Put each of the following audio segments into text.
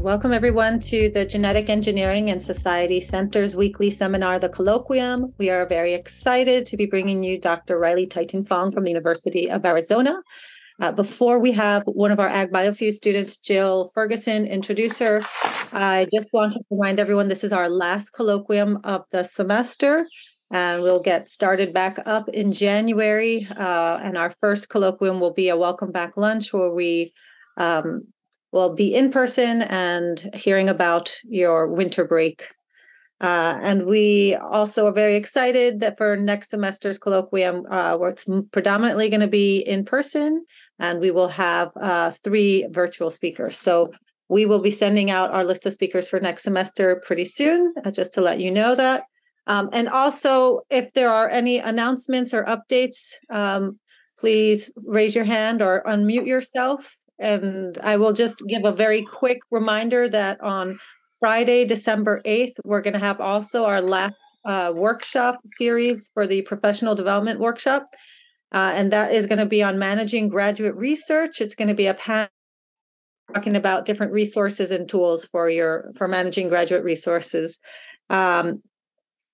Welcome, everyone, to the Genetic Engineering and Society Center's weekly seminar, The Colloquium. We are very excited to be bringing you Dr. Riley Taitingfong from the University of Arizona. Uh, before we have one of our Ag students, Jill Ferguson, introduce her, I just want to remind everyone this is our last colloquium of the semester. And we'll get started back up in January. Uh, and our first colloquium will be a welcome back lunch where we um, will be in person and hearing about your winter break. Uh, and we also are very excited that for next semester's colloquium, uh, where it's predominantly going to be in person, and we will have uh, three virtual speakers. So we will be sending out our list of speakers for next semester pretty soon, uh, just to let you know that. Um, and also, if there are any announcements or updates, um, please raise your hand or unmute yourself and I will just give a very quick reminder that on Friday, December 8th, we're going to have also our last uh, workshop series for the professional development workshop. Uh, and that is going to be on managing graduate research. It's going to be a panel talking about different resources and tools for your for managing graduate resources. Um,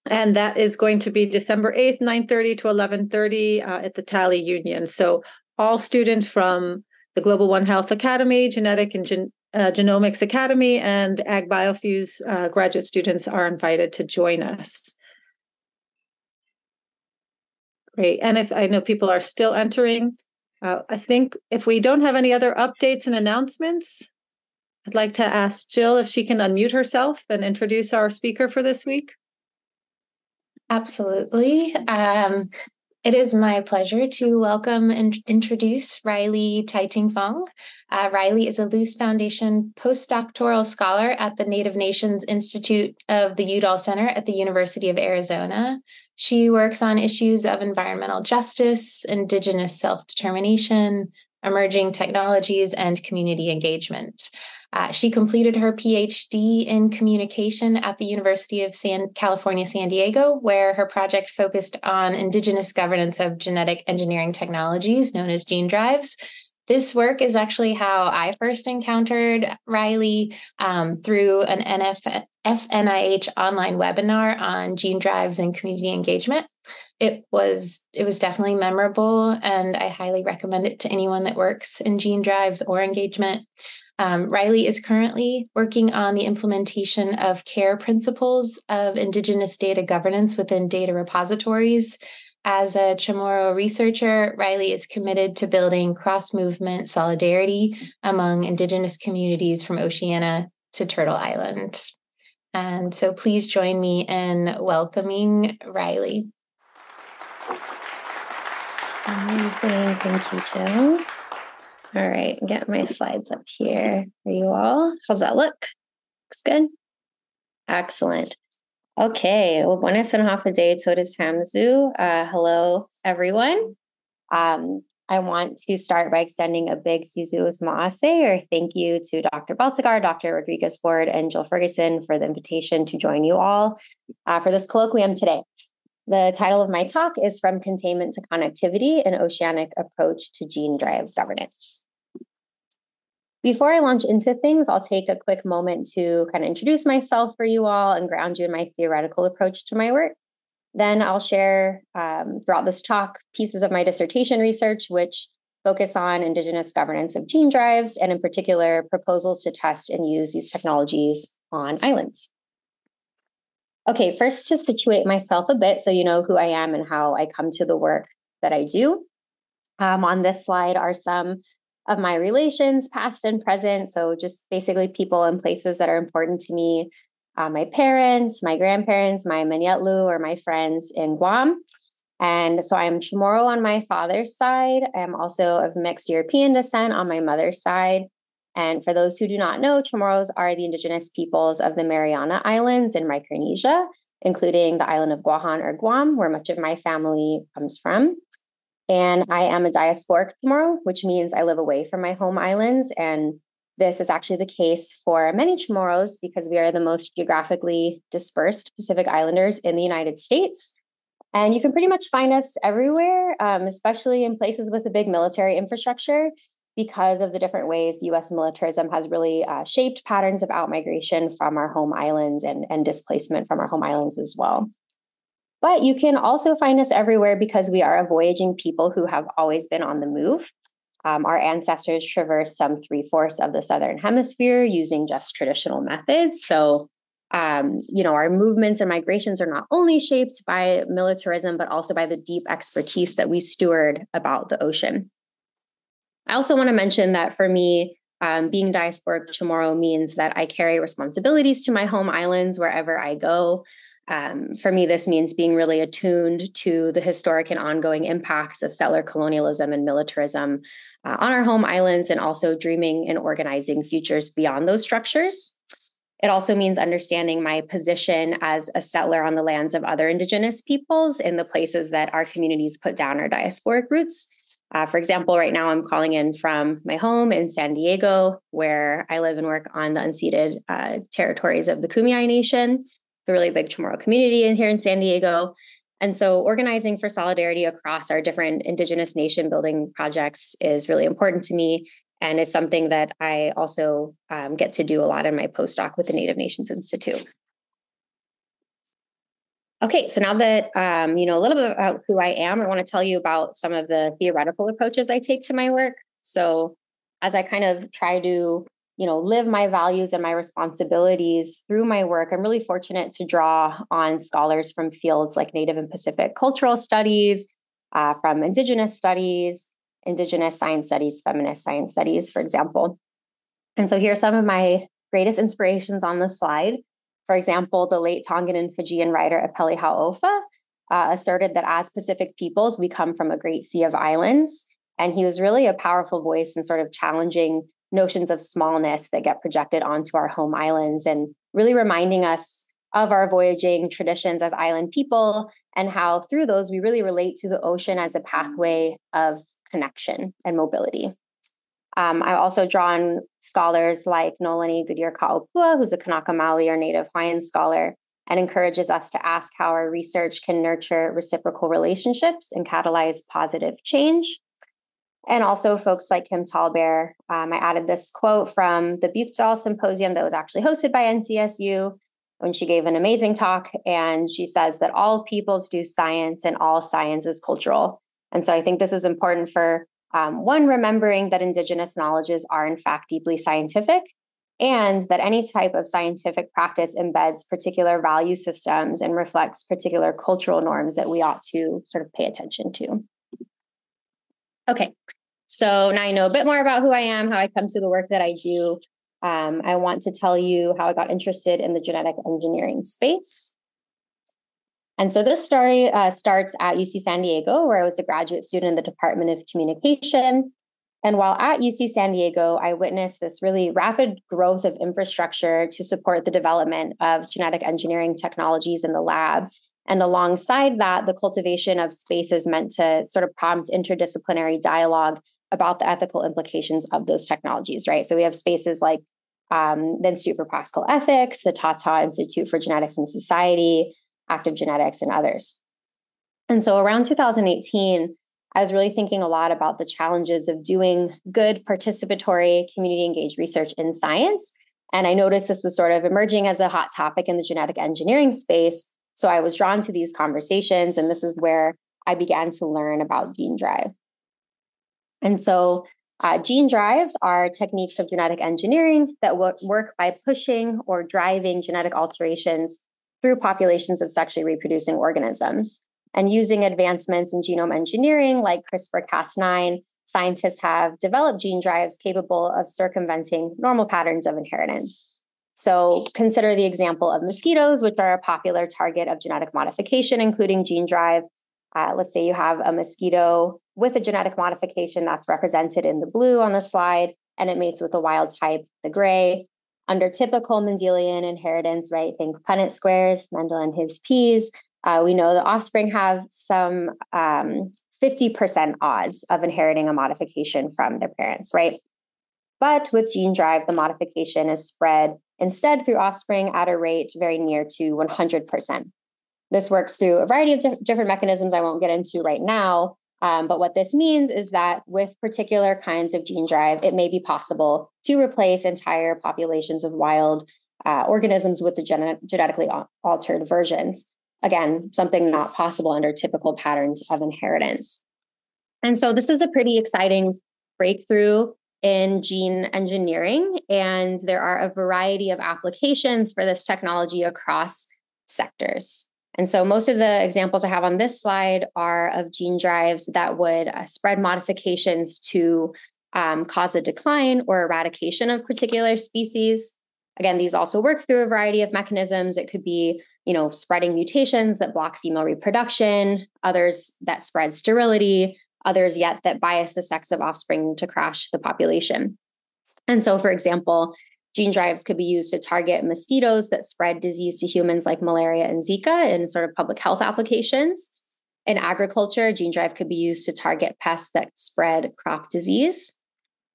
and that is going to be December 8th, 9:30 to 11:30 uh, at the Talley Union. So all students from the Global One Health Academy, Genetic and Gen- uh, Genomics Academy, and AgBioFEWS uh, graduate students are invited to join us. Great. And if I know people are still entering, uh, I think if we don't have any other updates and announcements, I'd like to ask Jill if she can unmute herself and introduce our speaker for this week. Absolutely. Um, it is my pleasure to welcome and introduce Riley Taitingfong. Uh, Riley is a Luce Foundation postdoctoral scholar at the Native Nations Institute of the Udall Center at the University of Arizona. She works on issues of environmental justice, indigenous self determination, emerging technologies, and community engagement. Uh, she completed her PhD in communication at the University of San, California, San Diego, where her project focused on indigenous governance of genetic engineering technologies known as gene drives. This work is actually how I first encountered Riley um, through an NF, FNIH online webinar on gene drives and community engagement. It was it was definitely memorable, and I highly recommend it to anyone that works in gene drives or engagement. Um, Riley is currently working on the implementation of CARE principles of Indigenous data governance within data repositories. As a Chamorro researcher, Riley is committed to building cross movement solidarity among Indigenous communities from Oceania to Turtle Island. And so please join me in welcoming Riley. Amazing. Thank you, Jill. All right, get my slides up here for you all. How's that look? Looks good. Excellent. Okay, well, buenas and half a day, Todas Hamzu. Uh, hello, everyone. Um, I want to start by extending a big Si Yu'os Ma'åse' or thank you to Dr. Baltzegar, Dr. Rodriguez Ford, and Jill Ferguson for the invitation to join you all uh, for this colloquium today. The title of my talk is From Containment to Connectivity An Oceanic Approach to Gene Drive Governance. Before I launch into things, I'll take a quick moment to kind of introduce myself for you all and ground you in my theoretical approach to my work. Then I'll share um, throughout this talk pieces of my dissertation research, which focus on Indigenous governance of gene drives, and in particular, proposals to test and use these technologies on islands. Okay, first to situate myself a bit so you know who I am and how I come to the work that I do. Um, on this slide are some of my relations, past and present. So, just basically people and places that are important to me uh, my parents, my grandparents, my Manyetlu, or my friends in Guam. And so I'm Chamorro on my father's side. I'm also of mixed European descent on my mother's side. And for those who do not know, Chamorros are the indigenous peoples of the Mariana Islands in Micronesia, including the island of Guahan or Guam, where much of my family comes from. And I am a diasporic Chamorro, which means I live away from my home islands. And this is actually the case for many Chamorros because we are the most geographically dispersed Pacific Islanders in the United States. And you can pretty much find us everywhere, um, especially in places with a big military infrastructure. Because of the different ways US militarism has really uh, shaped patterns of outmigration from our home islands and, and displacement from our home islands as well. But you can also find us everywhere because we are a voyaging people who have always been on the move. Um, our ancestors traversed some three fourths of the southern hemisphere using just traditional methods. So, um, you know, our movements and migrations are not only shaped by militarism, but also by the deep expertise that we steward about the ocean. I also want to mention that for me, um, being diasporic Chamorro means that I carry responsibilities to my home islands wherever I go. Um, for me, this means being really attuned to the historic and ongoing impacts of settler colonialism and militarism uh, on our home islands, and also dreaming and organizing futures beyond those structures. It also means understanding my position as a settler on the lands of other Indigenous peoples in the places that our communities put down our diasporic roots uh, for example, right now I'm calling in from my home in San Diego, where I live and work on the unceded uh, territories of the Kumeyaay Nation, the really big Chamorro community in here in San Diego. And so, organizing for solidarity across our different Indigenous nation building projects is really important to me and is something that I also um, get to do a lot in my postdoc with the Native Nations Institute. Okay, so now that um, you know a little bit about who I am, I want to tell you about some of the theoretical approaches I take to my work. So, as I kind of try to you know live my values and my responsibilities through my work, I'm really fortunate to draw on scholars from fields like Native and Pacific cultural studies, uh, from Indigenous studies, Indigenous science studies, feminist science studies, for example. And so, here are some of my greatest inspirations on the slide. For example, the late Tongan and Fijian writer Epeli Hau'ofa uh, asserted that as Pacific peoples, we come from a great sea of islands. And he was really a powerful voice in sort of challenging notions of smallness that get projected onto our home islands and really reminding us of our voyaging traditions as island people and how through those we really relate to the ocean as a pathway of connection and mobility. Um, I've also drawn scholars like Noelani Goodyear Ka'opua, who's a Kanaka Maoli or Native Hawaiian scholar, and encourages us to ask how our research can nurture reciprocal relationships and catalyze positive change. And also folks like Kim Tallbear. Um, I added this quote from the Bukdal Symposium that was actually hosted by NCSU when she gave an amazing talk. And she says that all peoples do science and all science is cultural. And so I think this is important for um, one, remembering that Indigenous knowledges are in fact deeply scientific, and that any type of scientific practice embeds particular value systems and reflects particular cultural norms that we ought to sort of pay attention to. Okay, so now I know a bit more about who I am, how I come to the work that I do. Um, I want to tell you how I got interested in the genetic engineering space. And so this story uh, starts at UC San Diego, where I was a graduate student in the Department of Communication. And while at UC San Diego, I witnessed this really rapid growth of infrastructure to support the development of genetic engineering technologies in the lab. And alongside that, the cultivation of spaces meant to sort of prompt interdisciplinary dialogue about the ethical implications of those technologies, right? So we have spaces like um, the Institute for Practical Ethics, the Tata Institute for Genetics and Society, active genetics, and others. And so around 2018, I was really thinking a lot about the challenges of doing good participatory community engaged research in science. And I noticed this was sort of emerging as a hot topic in the genetic engineering space. So I was drawn to these conversations, and this is where I began to learn about gene drive. And so, uh, gene drives are techniques of genetic engineering that work by pushing or driving genetic alterations through populations of sexually reproducing organisms. And using advancements in genome engineering like CRISPR Cas9, scientists have developed gene drives capable of circumventing normal patterns of inheritance. So, consider the example of mosquitoes, which are a popular target of genetic modification, including gene drive. Uh, let's say you have a mosquito with a genetic modification that's represented in the blue on the slide, and it mates with a wild type, the gray. Under typical Mendelian inheritance, right? Think Punnett squares, Mendel and his P's. Uh, we know the offspring have some um, 50% odds of inheriting a modification from their parents, right? But with gene drive, the modification is spread instead through offspring at a rate very near to 100%. This works through a variety of different mechanisms I won't get into right now, Um, but what this means is that with particular kinds of gene drive, it may be possible to replace entire populations of wild uh, organisms with the gen- genetically altered versions. Again, something not possible under typical patterns of inheritance. And so this is a pretty exciting breakthrough in gene engineering, and there are a variety of applications for this technology across sectors. And so, most of the examples I have on this slide are of gene drives that would uh, spread modifications to um, cause a decline or eradication of particular species. Again, these also work through a variety of mechanisms. It could be, you know, spreading mutations that block female reproduction, others that spread sterility, others yet that bias the sex of offspring to crash the population. And so, for example, Gene drives could be used to target mosquitoes that spread disease to humans like malaria and Zika in sort of public health applications. In agriculture, gene drive could be used to target pests that spread crop disease.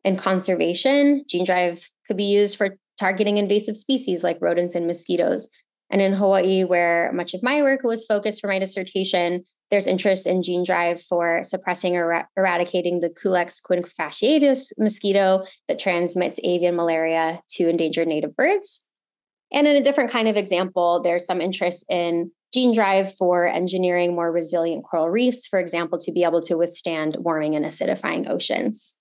In conservation, gene drive could be used for targeting invasive species like rodents and mosquitoes. And in Hawaii, where much of my work was focused for my dissertation, there's interest in gene drive for suppressing or er- eradicating the Culex quinquefasciatus mosquito that transmits avian malaria to endangered native birds. And in a different kind of example, there's some interest in gene drive for engineering more resilient coral reefs, for example, to be able to withstand warming and acidifying oceans.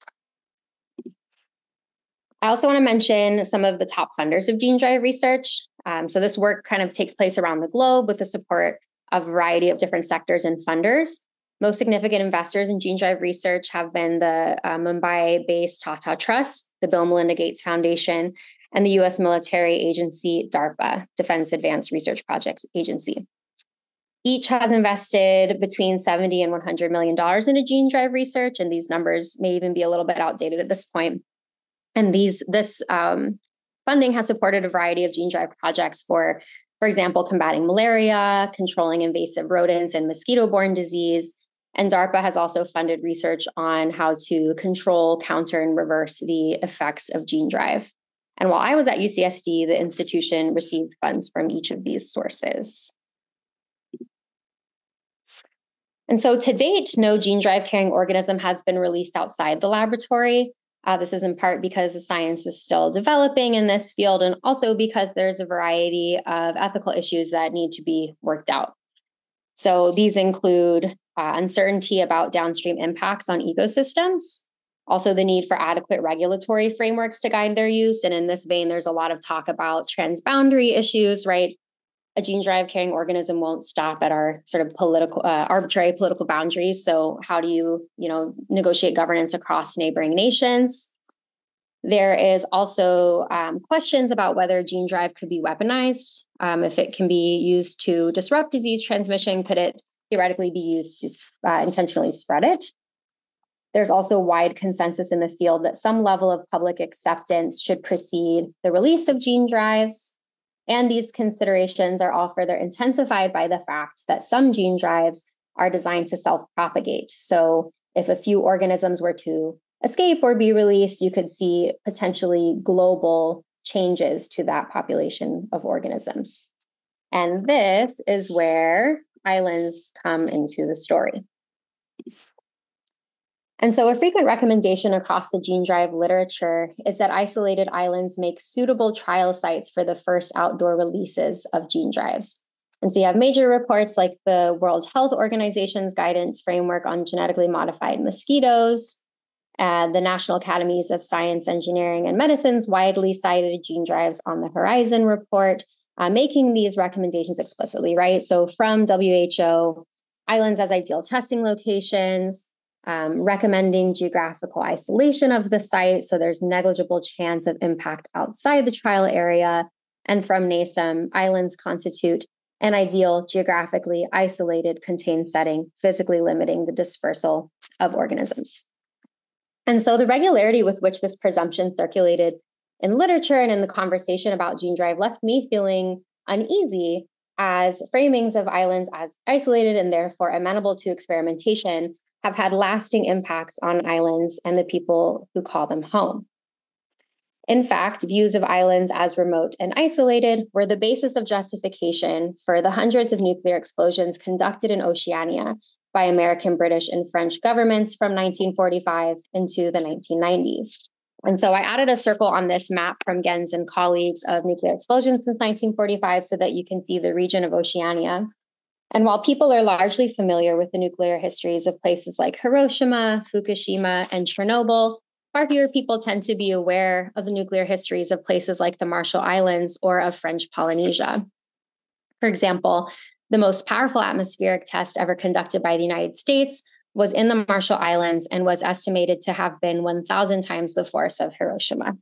I also want to mention some of the top funders of gene drive research. Um, so, this work kind of takes place around the globe with the support a variety of different sectors and funders. Most significant investors in gene drive research have been the uh, Mumbai based Tata Trust, the Bill Melinda Gates Foundation, and the US military agency DARPA, Defense Advanced Research Projects Agency. Each has invested between 70 and 100 million dollars into gene drive research, and these numbers may even be a little bit outdated at this point. And these this um, funding has supported a variety of gene drive projects for for example, combating malaria, controlling invasive rodents and mosquito borne disease. And DARPA has also funded research on how to control, counter, and reverse the effects of gene drive. And while I was at UCSD, the institution received funds from each of these sources. And so to date, no gene drive carrying organism has been released outside the laboratory. Uh, this is in part because the science is still developing in this field, and also because there's a variety of ethical issues that need to be worked out. So these include uh, uncertainty about downstream impacts on ecosystems, also the need for adequate regulatory frameworks to guide their use. And in this vein, there's a lot of talk about transboundary issues, right? A gene drive carrying organism won't stop at our sort of political uh, arbitrary political boundaries. So how do you you know negotiate governance across neighboring nations? There is also um, questions about whether gene drive could be weaponized um, if it can be used to disrupt disease transmission could it theoretically be used to uh, intentionally spread it? There's also wide consensus in the field that some level of public acceptance should precede the release of gene drives and these considerations are all further intensified by the fact that some gene drives are designed to self propagate. So, if a few organisms were to escape or be released, you could see potentially global changes to that population of organisms. And this is where islands come into the story. And so, a frequent recommendation across the gene drive literature is that isolated islands make suitable trial sites for the first outdoor releases of gene drives. And so, you have major reports like the World Health Organization's guidance framework on genetically modified mosquitoes, and the National Academies of Science, Engineering, and Medicine's widely cited gene drives on the horizon report, uh, making these recommendations explicitly, right? So, from WHO, islands as ideal testing locations um, recommending geographical isolation of the site so there's negligible chance of impact outside the trial area. And from NASEM, islands constitute an ideal geographically isolated contained setting, physically limiting the dispersal of organisms. And so the regularity with which this presumption circulated in literature and in the conversation about gene drive left me feeling uneasy as framings of islands as isolated and therefore amenable to experimentation have had lasting impacts on islands and the people who call them home. In fact, views of islands as remote and isolated were the basis of justification for the hundreds of nuclear explosions conducted in Oceania by American, British, and French governments from 1945 into the 1990s. And so I added a circle on this map from Gens and colleagues of nuclear explosions since 1945 so that you can see the region of Oceania. And while people are largely familiar with the nuclear histories of places like Hiroshima, Fukushima, and Chernobyl, far fewer people tend to be aware of the nuclear histories of places like the Marshall Islands or of French Polynesia. For example, the most powerful atmospheric test ever conducted by the United States was in the Marshall Islands and was estimated to have been 1,000 times the force of Hiroshima.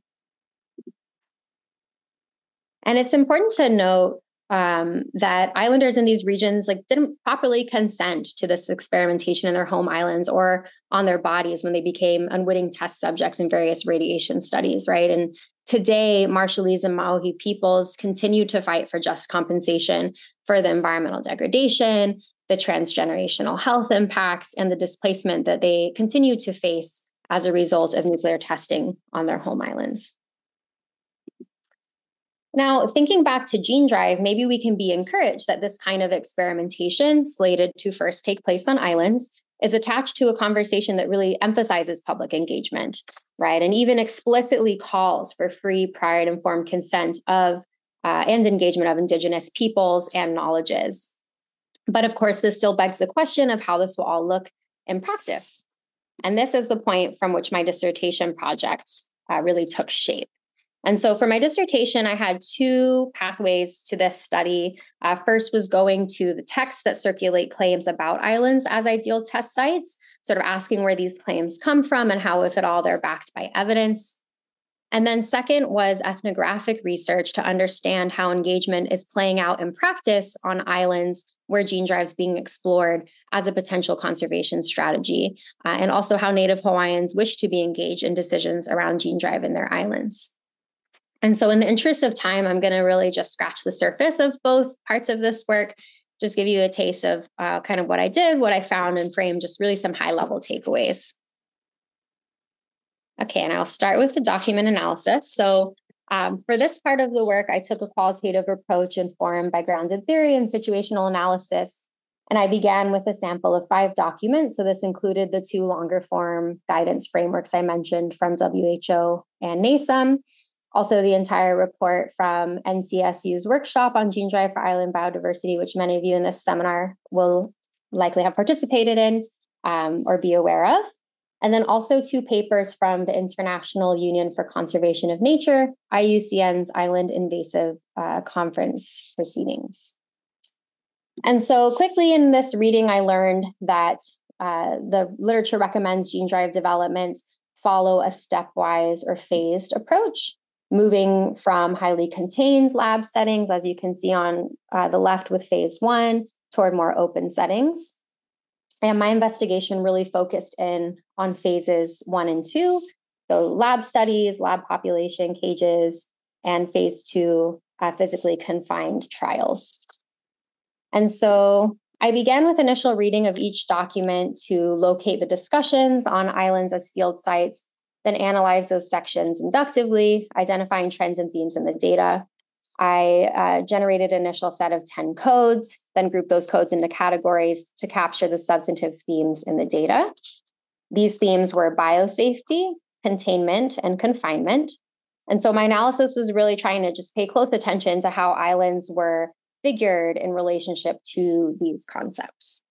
And it's important to note um, that islanders in these regions like didn't properly consent to this experimentation in their home islands or on their bodies when they became unwitting test subjects in various radiation studies, right? And today, Marshallese and Maohi peoples continue to fight for just compensation for the environmental degradation, the transgenerational health impacts, and the displacement that they continue to face as a result of nuclear testing on their home islands. Now, thinking back to Gene Drive, maybe we can be encouraged that this kind of experimentation, slated to first take place on islands, is attached to a conversation that really emphasizes public engagement, right? And even explicitly calls for free, prior, and informed consent of uh, and engagement of Indigenous peoples and knowledges. But of course, this still begs the question of how this will all look in practice. And this is the point from which my dissertation project uh, really took shape. And so for my dissertation, I had two pathways to this study. Uh, first was going to the texts that circulate claims about islands as ideal test sites, sort of asking where these claims come from and how, if at all, they're backed by evidence. And then, second was ethnographic research to understand how engagement is playing out in practice on islands where gene drive is being explored as a potential conservation strategy, uh, and also how Native Hawaiians wish to be engaged in decisions around gene drive in their islands. And so, in the interest of time, I'm going to really just scratch the surface of both parts of this work, just give you a taste of uh, kind of what I did, what I found, and frame just really some high level takeaways. Okay, and I'll start with the document analysis. So, um, for this part of the work, I took a qualitative approach informed by grounded theory and situational analysis. And I began with a sample of five documents. So, this included the two longer form guidance frameworks I mentioned from WHO and NASEM, also the entire report from NCSU's workshop on gene drive for island biodiversity, which many of you in this seminar will likely have participated in um, or be aware of. And then also two papers from the International Union for Conservation of Nature, IUCN's Island Invasive uh, Conference proceedings. And so, quickly in this reading, I learned that uh, the literature recommends gene drive development follow a stepwise or phased approach moving from highly contained lab settings, as you can see on uh, the left with phase one, toward more open settings. And my investigation really focused in on phases one and two. So, lab studies, lab population cages, and phase two, uh, physically confined trials. And so, I began with initial reading of each document to locate the discussions on islands as field sites then analyze those sections inductively, identifying trends and themes in the data. I uh, generated an initial set of 10 codes, then grouped those codes into categories to capture the substantive themes in the data. These themes were biosafety, containment, and confinement. And so my analysis was really trying to just pay close attention to how islands were figured in relationship to these concepts.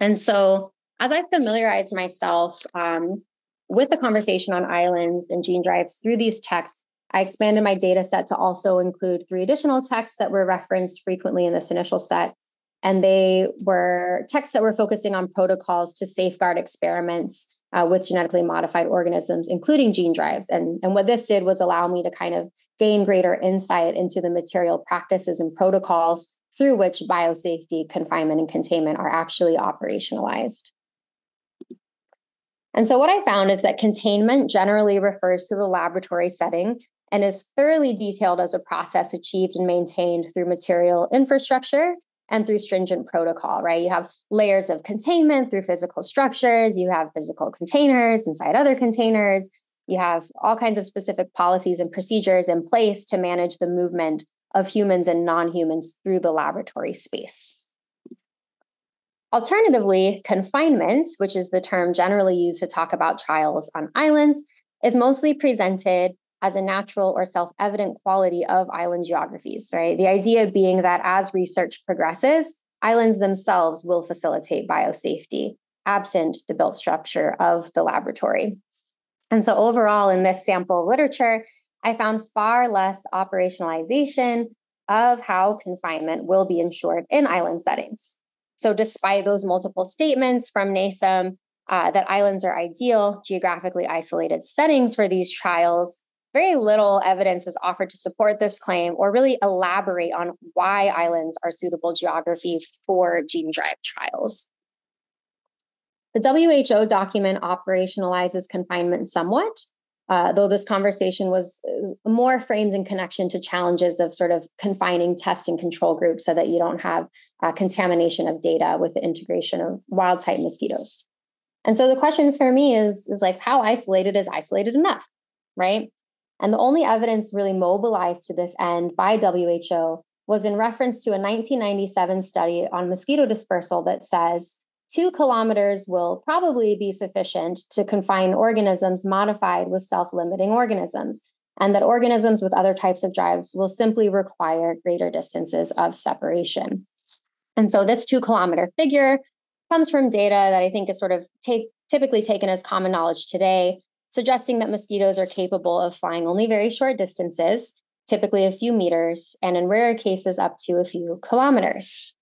And so as I familiarized myself um, with the conversation on islands and gene drives through these texts, I expanded my data set to also include three additional texts that were referenced frequently in this initial set. And they were texts that were focusing on protocols to safeguard experiments uh, with genetically modified organisms, including gene drives. And, and what this did was allow me to kind of gain greater insight into the material practices and protocols through which biosafety, confinement, and containment are actually operationalized. And so, what I found is that containment generally refers to the laboratory setting and is thoroughly detailed as a process achieved and maintained through material infrastructure and through stringent protocol, right? You have layers of containment through physical structures, you have physical containers inside other containers, you have all kinds of specific policies and procedures in place to manage the movement of humans and non humans through the laboratory space. Alternatively, confinement, which is the term generally used to talk about trials on islands, is mostly presented as a natural or self evident quality of island geographies, right? The idea being that as research progresses, islands themselves will facilitate biosafety, absent the built structure of the laboratory. And so, overall, in this sample literature, I found far less operationalization of how confinement will be ensured in island settings. So, despite those multiple statements from NASEM uh, that islands are ideal, geographically isolated settings for these trials, very little evidence is offered to support this claim or really elaborate on why islands are suitable geographies for gene drive trials. The WHO document operationalizes confinement somewhat, uh, though this conversation was more framed in connection to challenges of sort of confining test and control groups so that you don't have uh, contamination of data with the integration of wild type mosquitoes. And so the question for me is, is like, how isolated is isolated enough, right? And the only evidence really mobilized to this end by WHO was in reference to a 1997 study on mosquito dispersal that says two kilometers will probably be sufficient to confine organisms modified with self limiting organisms, and that organisms with other types of drives will simply require greater distances of separation. And so this two kilometer figure comes from data that I think is sort of take, typically taken as common knowledge today, suggesting that mosquitoes are capable of flying only very short distances, typically a few meters, and in rare cases, up to a few kilometers.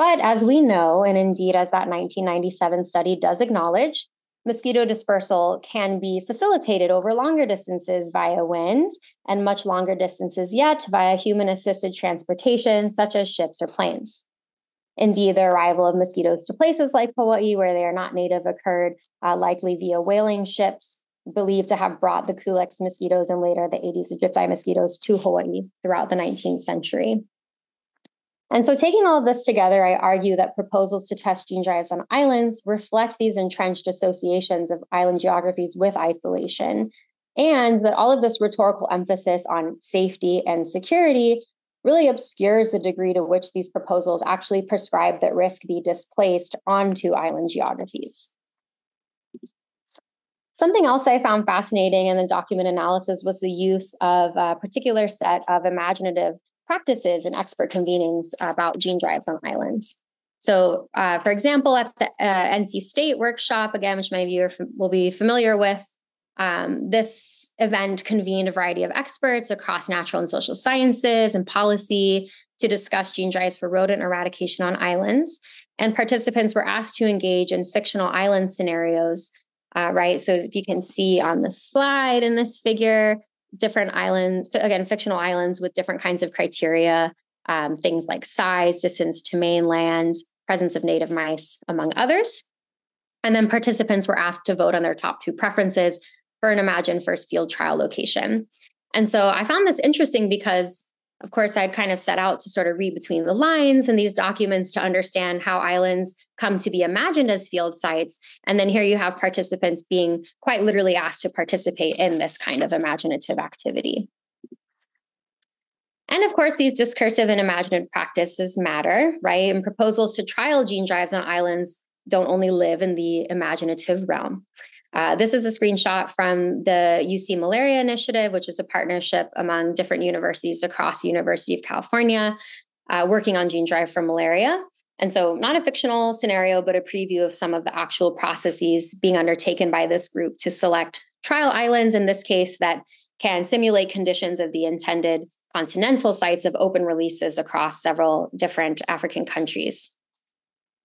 But as we know, and indeed as that 1997 study does acknowledge, mosquito dispersal can be facilitated over longer distances via wind and much longer distances yet via human assisted transportation, such as ships or planes. Indeed, the arrival of mosquitoes to places like Hawaii, where they are not native, occurred uh, likely via whaling ships, believed to have brought the Culex mosquitoes and later the Aedes aegypti mosquitoes to Hawaii throughout the 19th century. And so, taking all of this together, I argue that proposals to test gene drives on islands reflect these entrenched associations of island geographies with isolation, and that all of this rhetorical emphasis on safety and security really obscures the degree to which these proposals actually prescribe that risk be displaced onto island geographies. Something else I found fascinating in the document analysis was the use of a particular set of imaginative practices and expert convenings about gene drives on islands. So, uh, for example, at the uh, NC State workshop, again, which many of you are, will be familiar with, um, this event convened a variety of experts across natural and social sciences and policy to discuss gene drives for rodent eradication on islands. And participants were asked to engage in fictional island scenarios, uh, right? So, if you can see on the slide in this figure, different islands, again, fictional islands with different kinds of criteria, um, things like size, distance to mainland, presence of native mice, among others. And then participants were asked to vote on their top two preferences for an imagined first field trial location. And so I found this interesting because of course, I'd kind of set out to sort of read between the lines in these documents to understand how islands come to be imagined as field sites. And then here you have participants being quite literally asked to participate in this kind of imaginative activity. And of course, these discursive and imaginative practices matter, right? And proposals to trial gene drives on islands don't only live in the imaginative realm. Uh, this is a screenshot from the UC Malaria Initiative, which is a partnership among different universities across University of California uh, working on gene drive for malaria. And so, not a fictional scenario, but a preview of some of the actual processes being undertaken by this group to select trial islands, in this case, that can simulate conditions of the intended continental sites of open releases across several different African countries.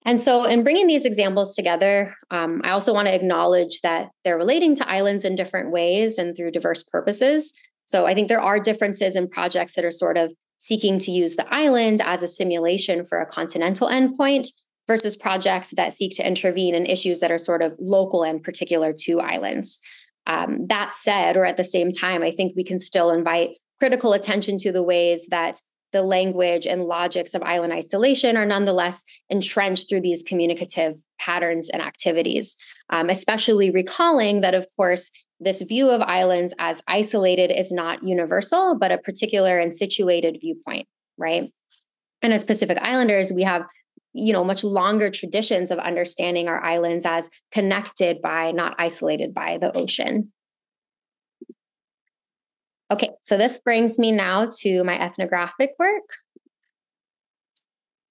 And so, in bringing these examples together, um, I also want to acknowledge that they're relating to islands in different ways and through diverse purposes. So, I think there are differences in projects that are sort of seeking to use the island as a simulation for a continental endpoint versus projects that seek to intervene in issues that are sort of local and particular to islands. Um, that said, or at the same time, I think we can still invite critical attention to the ways that the language and logics of island isolation are nonetheless entrenched through these communicative patterns and activities, um, especially recalling that, of course, this view of islands as isolated is not universal, but a particular and situated viewpoint, right? And as Pacific Islanders, we have you know much longer traditions of understanding our islands as connected by not isolated by the ocean okay so this brings me now to my ethnographic work.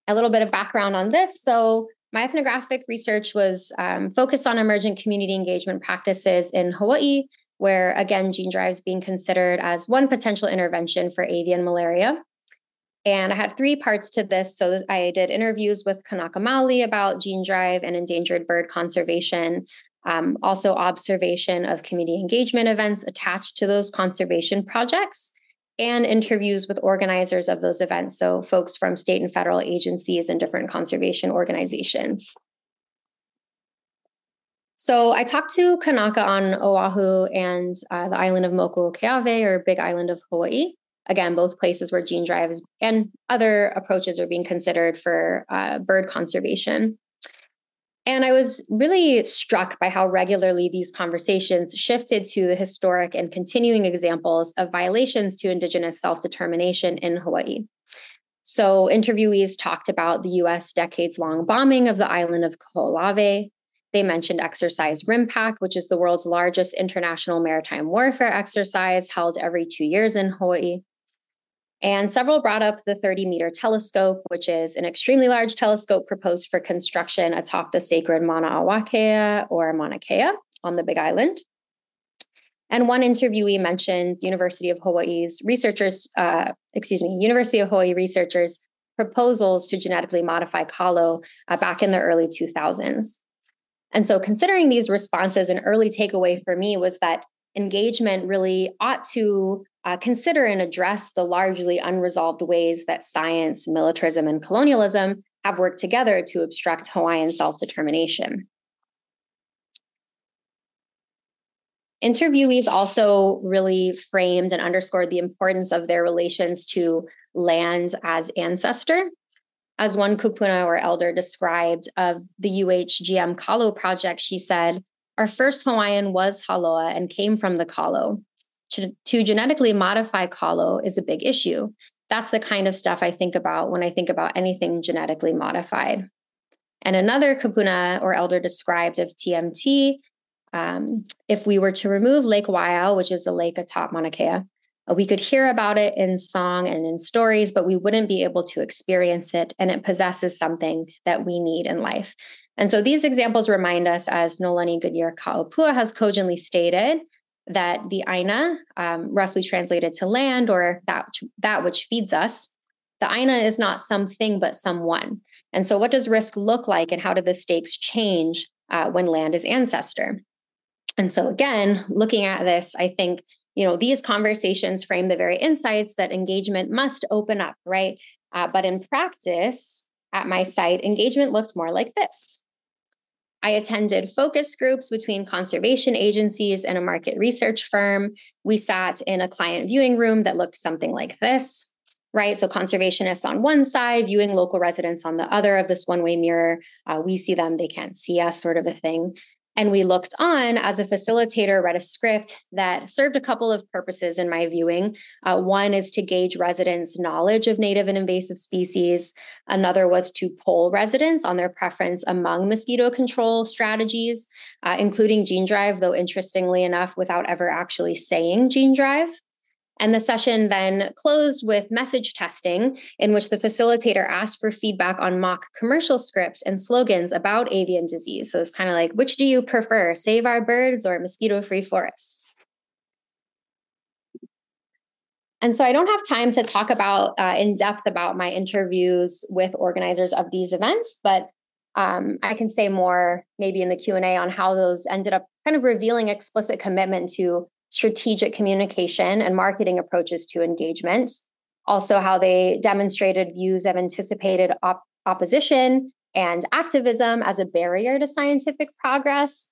A little bit of background on this. So my ethnographic research was um, focused on emergent community engagement practices in hawaii where again gene drive is being considered as one potential intervention for avian malaria. And I had three parts to this. So I did interviews with Kanaka Maoli about gene drive and endangered bird conservation, um, also observation of community engagement events attached to those conservation projects, and interviews with organizers of those events. So folks from state and federal agencies and different conservation organizations. So I talked to Kanaka on Oahu and uh, the island of Mokuokeawe or Big Island of Hawaii again, both places where gene drives and other approaches are being considered for uh, bird conservation. And I was really struck by how regularly these conversations shifted to the historic and continuing examples of violations to Indigenous self determination in Hawaii. So, interviewees talked about the US decades long bombing of the island of Kaho'olawe. They mentioned Exercise RIMPAC, which is the world's largest international maritime warfare exercise held every two years in Hawaii. And several brought up the 30 meter telescope, which is an extremely large telescope proposed for construction atop the sacred Mauna Awakea or Mauna Kea on the Big Island. And one interviewee mentioned University of Hawaii's researchers, uh, excuse me, University of Hawaii researchers' proposals to genetically modify kalo uh, back in the early 2000s. And so, considering these responses, an early takeaway for me was that engagement really ought to uh, consider and address the largely unresolved ways that science, militarism, and colonialism have worked together to obstruct Hawaiian self determination. Interviewees also really framed and underscored the importance of their relations to land as ancestor. As one kupuna or elder described of the UHGM Kalo project, she said, Our first Hawaiian was Haloa and came from the Kalo to, genetically modify kalo is a big issue. That's the kind of stuff I think about when I think about anything genetically modified. And another kupuna or elder described of TMT, um, if we were to remove Lake Waiau, which is a lake atop Mauna Kea, uh, we could hear about it in song and in stories, but we wouldn't be able to experience it. And it possesses something that we need in life. And so these examples remind us, as Noelani Goodyear Kaopua has cogently stated, that the aina, um, roughly translated to land or that which, that which feeds us, the aina is not something but someone. And so, what does risk look like, and how do the stakes change uh, when land is ancestor? And so, again, looking at this, I think you know these conversations frame the very insights that engagement must open up, right? Uh, but in practice, at my site, engagement looked more like this. I attended focus groups between conservation agencies and a market research firm. We sat in a client viewing room that looked something like this, right? So, conservationists on one side, viewing local residents on the other of this one way mirror. Uh, we see them, they can't see us, sort of a thing. And we looked on as a facilitator, read a script that served a couple of purposes in my viewing. Uh, one is to gauge residents' knowledge of native and invasive species. Another was to poll residents on their preference among mosquito control strategies, uh, including gene drive, though interestingly enough, without ever actually saying gene drive. And the session then closed with message testing, in which the facilitator asked for feedback on mock commercial scripts and slogans about avian disease. So it's kind of like, which do you prefer, save our birds or mosquito free forests? And so I don't have time to talk about uh, in depth about my interviews with organizers of these events, but um, I can say more maybe in the Q and A on how those ended up kind of revealing explicit commitment to strategic communication and marketing approaches to engagement. Also, how they demonstrated views of anticipated op- opposition and activism as a barrier to scientific progress,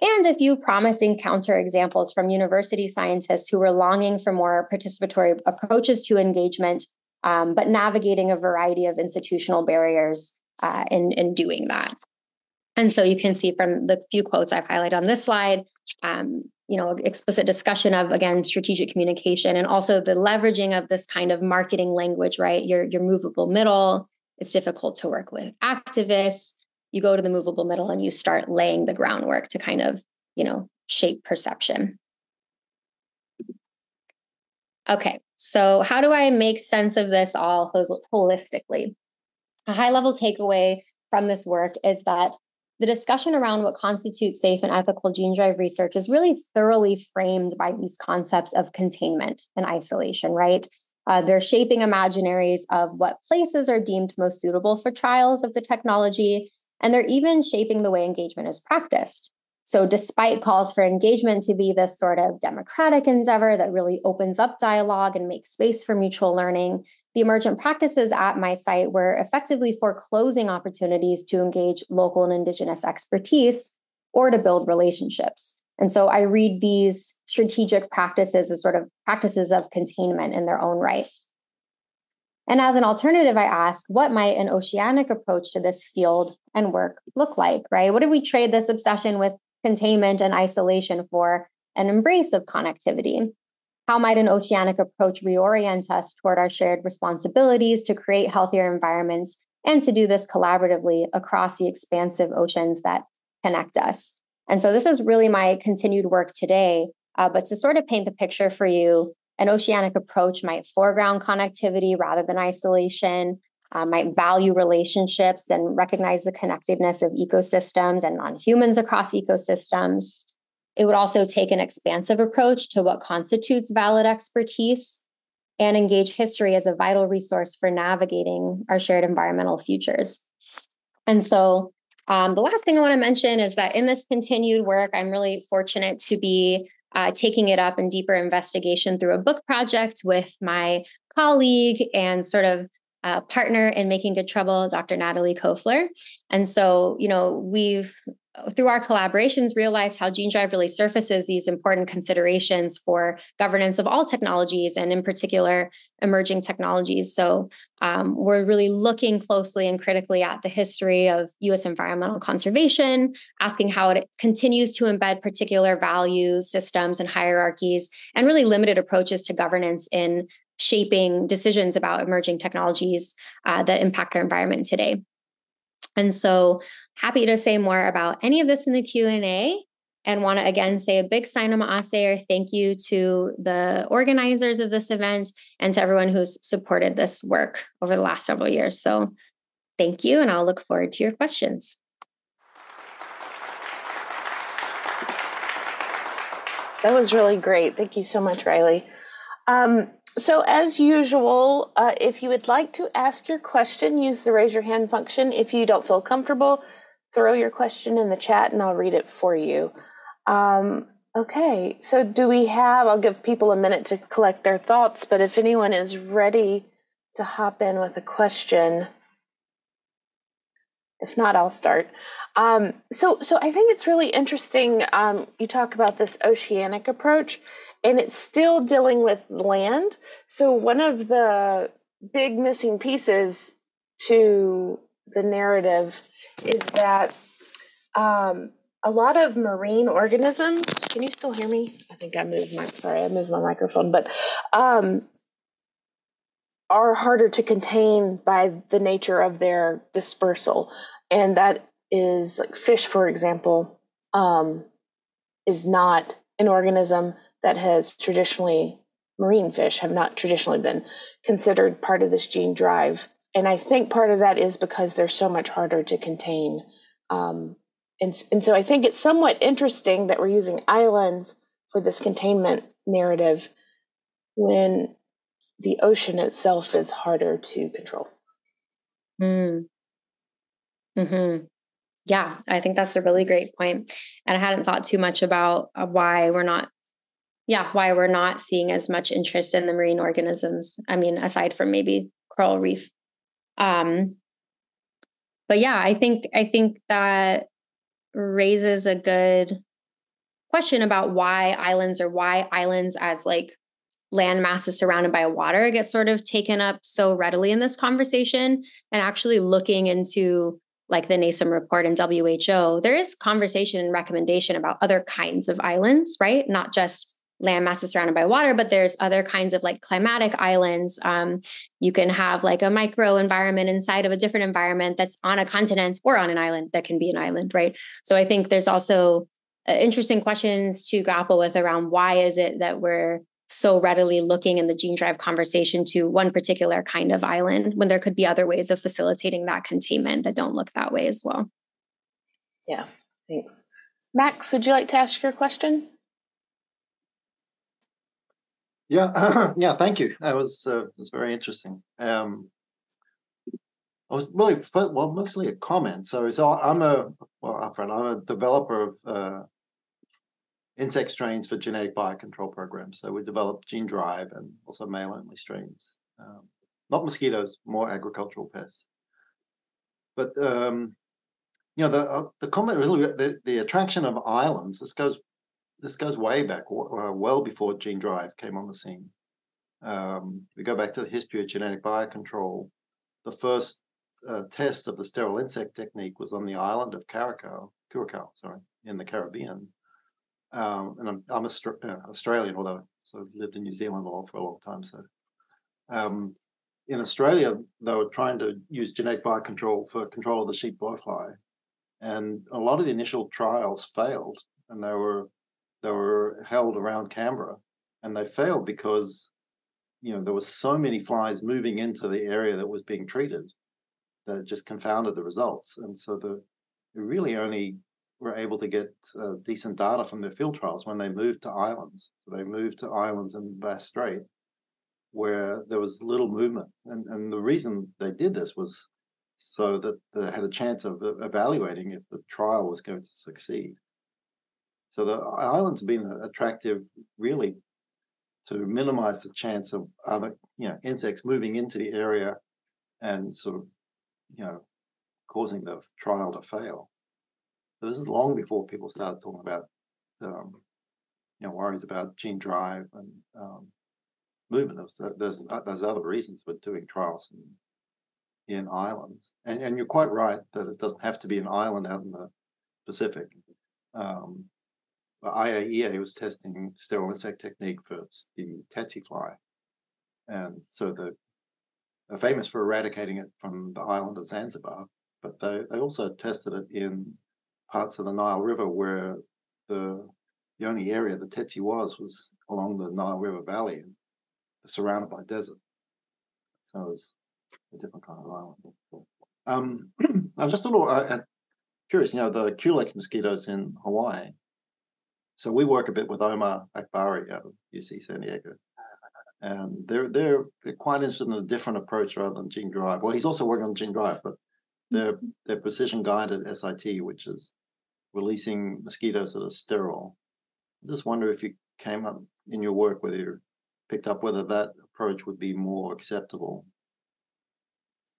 and a few promising counterexamples from university scientists who were longing for more participatory approaches to engagement, um, but navigating a variety of institutional barriers uh, in, in doing that. And so you can see from the few quotes I've highlighted on this slide, um, you know explicit discussion of again strategic communication and also the leveraging of this kind of marketing language right your your movable middle it's difficult to work with activists. You go to the movable middle and you start laying the groundwork to kind of, you know, shape perception. Okay, so how do I make sense of this all holistically? A high level takeaway from this work is that the discussion around what constitutes safe and ethical gene drive research is really thoroughly framed by these concepts of containment and isolation, right? Uh, they're shaping imaginaries of what places are deemed most suitable for trials of the technology, and they're even shaping the way engagement is practiced. So, despite calls for engagement to be this sort of democratic endeavor that really opens up dialogue and makes space for mutual learning, the emergent practices at my site were effectively foreclosing opportunities to engage local and Indigenous expertise or to build relationships. And so I read these strategic practices as sort of practices of containment in their own right. And as an alternative, I ask, what might an oceanic approach to this field and work look like, right? What if we trade this obsession with containment and isolation for an embrace of connectivity? How might an oceanic approach reorient us toward our shared responsibilities to create healthier environments and to do this collaboratively across the expansive oceans that connect us? And so, this is really my continued work today. Uh, but to sort of paint the picture for you, an oceanic approach might foreground connectivity rather than isolation, uh, might value relationships and recognize the connectedness of ecosystems and non humans across ecosystems. It would also take an expansive approach to what constitutes valid expertise and engage history as a vital resource for navigating our shared environmental futures. And so, um, the last thing I want to mention is that in this continued work, I'm really fortunate to be uh, taking it up in deeper investigation through a book project with my colleague and sort of uh, partner in making good trouble, Dr. Natalie Kofler. And so, you know, we've through our collaborations realized how gene drive really surfaces these important considerations for governance of all technologies and in particular emerging technologies. So um, we're really looking closely and critically at the history of us environmental conservation asking how it continues to embed particular values systems and hierarchies and really limited approaches to governance in shaping decisions about emerging technologies uh, that impact our environment today and so happy to say more about any of this in the Q&A and want to again say a big sign or thank you to the organizers of this event and to everyone who's supported this work over the last several years. So thank you, and I'll look forward to your questions. That was really great. Thank you so much, Riley. Um, so, as usual, uh, if you would like to ask your question, use the raise your hand function. If you don't feel comfortable, throw your question in the chat and I'll read it for you. Um, okay, so do we have, I'll give people a minute to collect their thoughts, but if anyone is ready to hop in with a question, if not, I'll start. Um, so, so I think it's really interesting. Um, you talk about this oceanic approach, and it's still dealing with land. So, one of the big missing pieces to the narrative is that um, a lot of marine organisms. Can you still hear me? I think I moved my sorry, I moved my microphone, but um, are harder to contain by the nature of their dispersal. And that is like fish, for example, um, is not an organism that has traditionally, marine fish have not traditionally been considered part of this gene drive. And I think part of that is because they're so much harder to contain. Um, and, and so I think it's somewhat interesting that we're using islands for this containment narrative when the ocean itself is harder to control. Mm. Hmm. Yeah, I think that's a really great point, and I hadn't thought too much about uh, why we're not. Yeah, why we're not seeing as much interest in the marine organisms. I mean, aside from maybe coral reef. Um, but yeah, I think I think that raises a good question about why islands or why islands as like land masses surrounded by water get sort of taken up so readily in this conversation and actually looking into like the NASEM report and WHO, there is conversation and recommendation about other kinds of islands, right? Not just land masses surrounded by water, but there's other kinds of like climatic islands. Um, you can have like a micro environment inside of a different environment that's on a continent or on an island that can be an island, right? So I think there's also uh, interesting questions to grapple with around why is it that we're so readily looking in the gene drive conversation to one particular kind of island when there could be other ways of facilitating that containment that don't look that way as well. Yeah, thanks. Max, would you like to ask your question? Yeah, yeah. Thank you. That was uh, was very interesting. Um, I was really well, mostly a comment. So, so I'm a well, I'm a developer of uh, insect strains for genetic biocontrol programs. So we develop gene drive and also male only strains. Um, not mosquitoes, more agricultural pests. But um, you know, the uh, the comment really the, the attraction of islands. This goes this goes way back, uh, well before gene drive came on the scene. Um, we go back to the history of genetic biocontrol. The first uh, test of the sterile insect technique was on the island of Curacao, Curacao, sorry, in the Caribbean. Um, and I'm, I'm uh, Australian, although so lived in New Zealand for a long time. So, um, in Australia, they were trying to use genetic biocontrol for control of the sheep blowfly, and a lot of the initial trials failed, and they were they were held around Canberra, and they failed because you know there were so many flies moving into the area that was being treated that just confounded the results, and so the they really only were able to get uh, decent data from their field trials when they moved to islands. So they moved to islands in Bass Strait where there was little movement, and and the reason they did this was so that they had a chance of evaluating if the trial was going to succeed. So the islands have been attractive really to minimize the chance of other, you know, insects moving into the area and sort of, you know, causing the trial to fail. So this is long before people started talking about, um, you know, worries about gene drive and um, movement. There's, there's there's other reasons for doing trials in in islands. And, and you're quite right that it doesn't have to be an island out in the Pacific. Um, IAEA was testing sterile insect technique for the tsetse fly. And so the, they're famous for eradicating it from the island of Zanzibar, but they, they also tested it in parts of the Nile River where the the only area the tsetse was was along the Nile River Valley surrounded by desert. So it was a different kind of island. Um, I'm just a little curious, you know, the Culex mosquitoes in Hawaii. So we work a bit with Omar Akbari out of UC San Diego. And they're, they're they're quite interested in a different approach rather than gene drive. Well, he's also working on gene drive, but hmm. they're they're precision guided SIT, which is releasing mosquitoes that are sterile. I just wonder if you came up in your work whether you picked up whether that approach would be more acceptable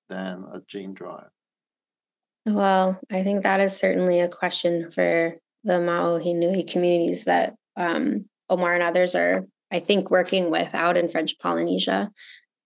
than a gene drive? Well, I think that is certainly a question for the Mā'ohi Nui communities that um, Omar and others are, I think, working with out in French Polynesia.